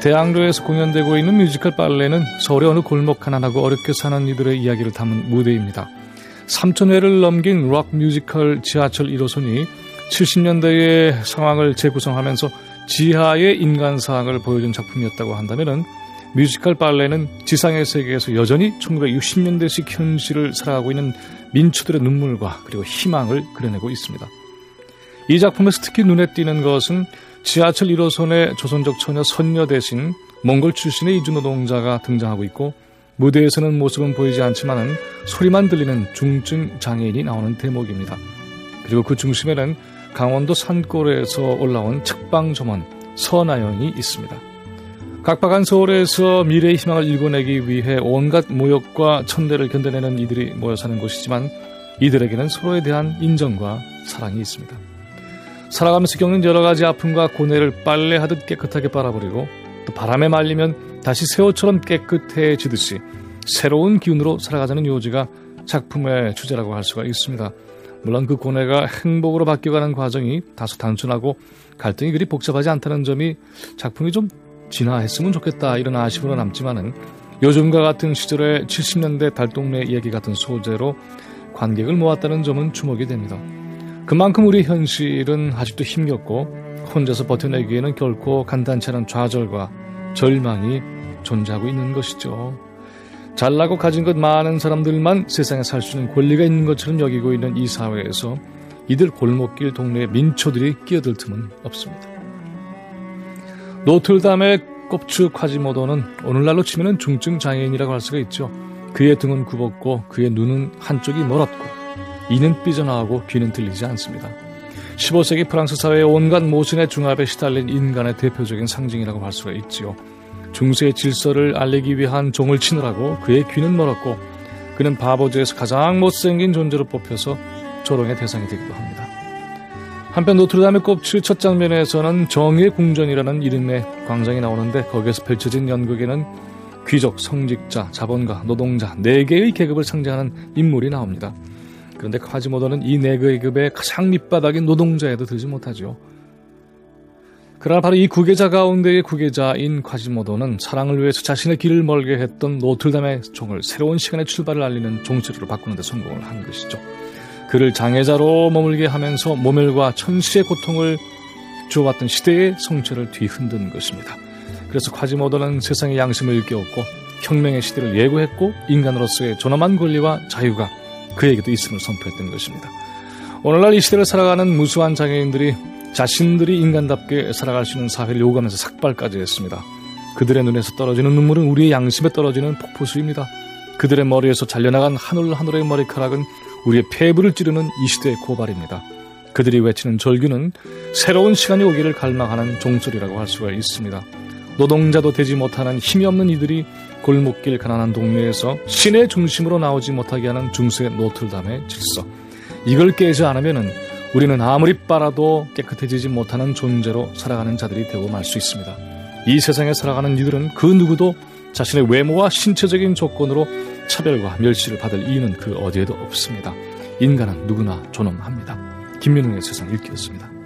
대학로에서 공연되고 있는 뮤지컬 빨래는 서울의 어느 골목 가난하고 어렵게 사는 이들의 이야기를 담은 무대입니다. 3천회를 넘긴 록 뮤지컬 지하철 1호선이 70년대의 상황을 재구성하면서 지하의 인간사항을 보여준 작품이었다고 한다면 뮤지컬 빨래는 지상의 세계에서 여전히 1960년대식 현실을 살아가고 있는 민초들의 눈물과 그리고 희망을 그려내고 있습니다. 이 작품에서 특히 눈에 띄는 것은 지하철 1호선의 조선족 처녀 선녀 대신 몽골 출신의 이주 노동자가 등장하고 있고 무대에서는 모습은 보이지 않지만 소리만 들리는 중증 장애인이 나오는 대목입니다. 그리고 그 중심에는 강원도 산골에서 올라온 책방 점원 서나영이 있습니다. 각박한 서울에서 미래의 희망을 일궈내기 위해 온갖 모욕과 천대를 견뎌내는 이들이 모여 사는 곳이지만 이들에게는 서로에 대한 인정과 사랑이 있습니다. 살아가면서 겪는 여러 가지 아픔과 고뇌를 빨래하듯 깨끗하게 빨아버리고 또 바람에 말리면 다시 새 옷처럼 깨끗해지듯이 새로운 기운으로 살아가자는 요지가 작품의 주제라고 할 수가 있습니다. 물론 그 고뇌가 행복으로 바뀌어가는 과정이 다소 단순하고 갈등이 그리 복잡하지 않다는 점이 작품이 좀 진화했으면 좋겠다 이런 아쉬움으로 남지만은 요즘과 같은 시절의 70년대 달동네 이야기 같은 소재로 관객을 모았다는 점은 주목이 됩니다. 그만큼 우리 현실은 아직도 힘겹고 혼자서 버텨내기에는 결코 간단치 않은 좌절과 절망이 존재하고 있는 것이죠. 잘나고 가진 것 많은 사람들만 세상에 살 수 있는 권리가 있는 것처럼 여기고 있는 이 사회에서 이들 골목길 동네의 민초들이 끼어들 틈은 없습니다. 노틀담의 꼽추 콰지모도는 오늘날로 치면 중증 장애인이라고 할 수가 있죠. 그의 등은 굽었고 그의 눈은 한쪽이 멀었고 이는 삐져나오고 귀는 들리지 않습니다. 15세기 프랑스 사회의 온갖 모순의 중압에 시달린 인간의 대표적인 상징이라고 할 수가 있지요. 중세의 질서를 알리기 위한 종을 치느라고 그의 귀는 멀었고 그는 바보즈에서 가장 못생긴 존재로 뽑혀서 조롱의 대상이 되기도 합니다. 한편 노트르담의 꼽츠 첫 장면에서는 정의의 궁전이라는 이름의 광장이 나오는데 거기에서 펼쳐진 연극에는 귀족, 성직자, 자본가, 노동자 네 개의 계급을 상징하는 인물이 나옵니다. 그런데 카지모도는 이 내계급의 가장 밑바닥인 노동자에도 들지 못하죠. 그러나 바로 이 구계자 가운데의 구계자인 과지모도는 사랑을 위해서 자신의 길을 멀게 했던 노틀담의 종을 새로운 시간의 출발을 알리는 종소리로 바꾸는 데 성공을 한 것이죠. 그를 장애자로 머물게 하면서 모멸과 천시의 고통을 주어왔던 시대의 성체를 뒤흔든 것입니다. 그래서 과지모도는 세상의 양심을 일깨웠고 혁명의 시대를 예고했고 인간으로서의 존엄한 권리와 자유가 그에게도 있음을 선포했던 것입니다. 오늘날 이 시대를 살아가는 무수한 장애인들이 자신들이 인간답게 살아갈 수 있는 사회를 요구하면서 삭발까지 했습니다. 그들의 눈에서 떨어지는 눈물은 우리의 양심에 떨어지는 폭포수입니다. 그들의 머리에서 잘려나간 한올의 머리카락은 우리의 폐부를 찌르는 이 시대의 고발입니다. 그들이 외치는 절규는 새로운 시간이 오기를 갈망하는 종소리라고 할 수가 있습니다. 노동자도 되지 못하는 힘이 없는 이들이 골목길 가난한 동네에서 시내 중심으로 나오지 못하게 하는 중세 노틀담의 질서. 이걸 깨지 않으면 우리는 아무리 빨아도 깨끗해지지 못하는 존재로 살아가는 자들이 되고 말 수 있습니다. 이 세상에 살아가는 이들은 그 누구도 자신의 외모와 신체적인 조건으로 차별과 멸시를 받을 이유는 그 어디에도 없습니다. 인간은 누구나 존엄합니다. 김민웅의 세상 읽기였습니다.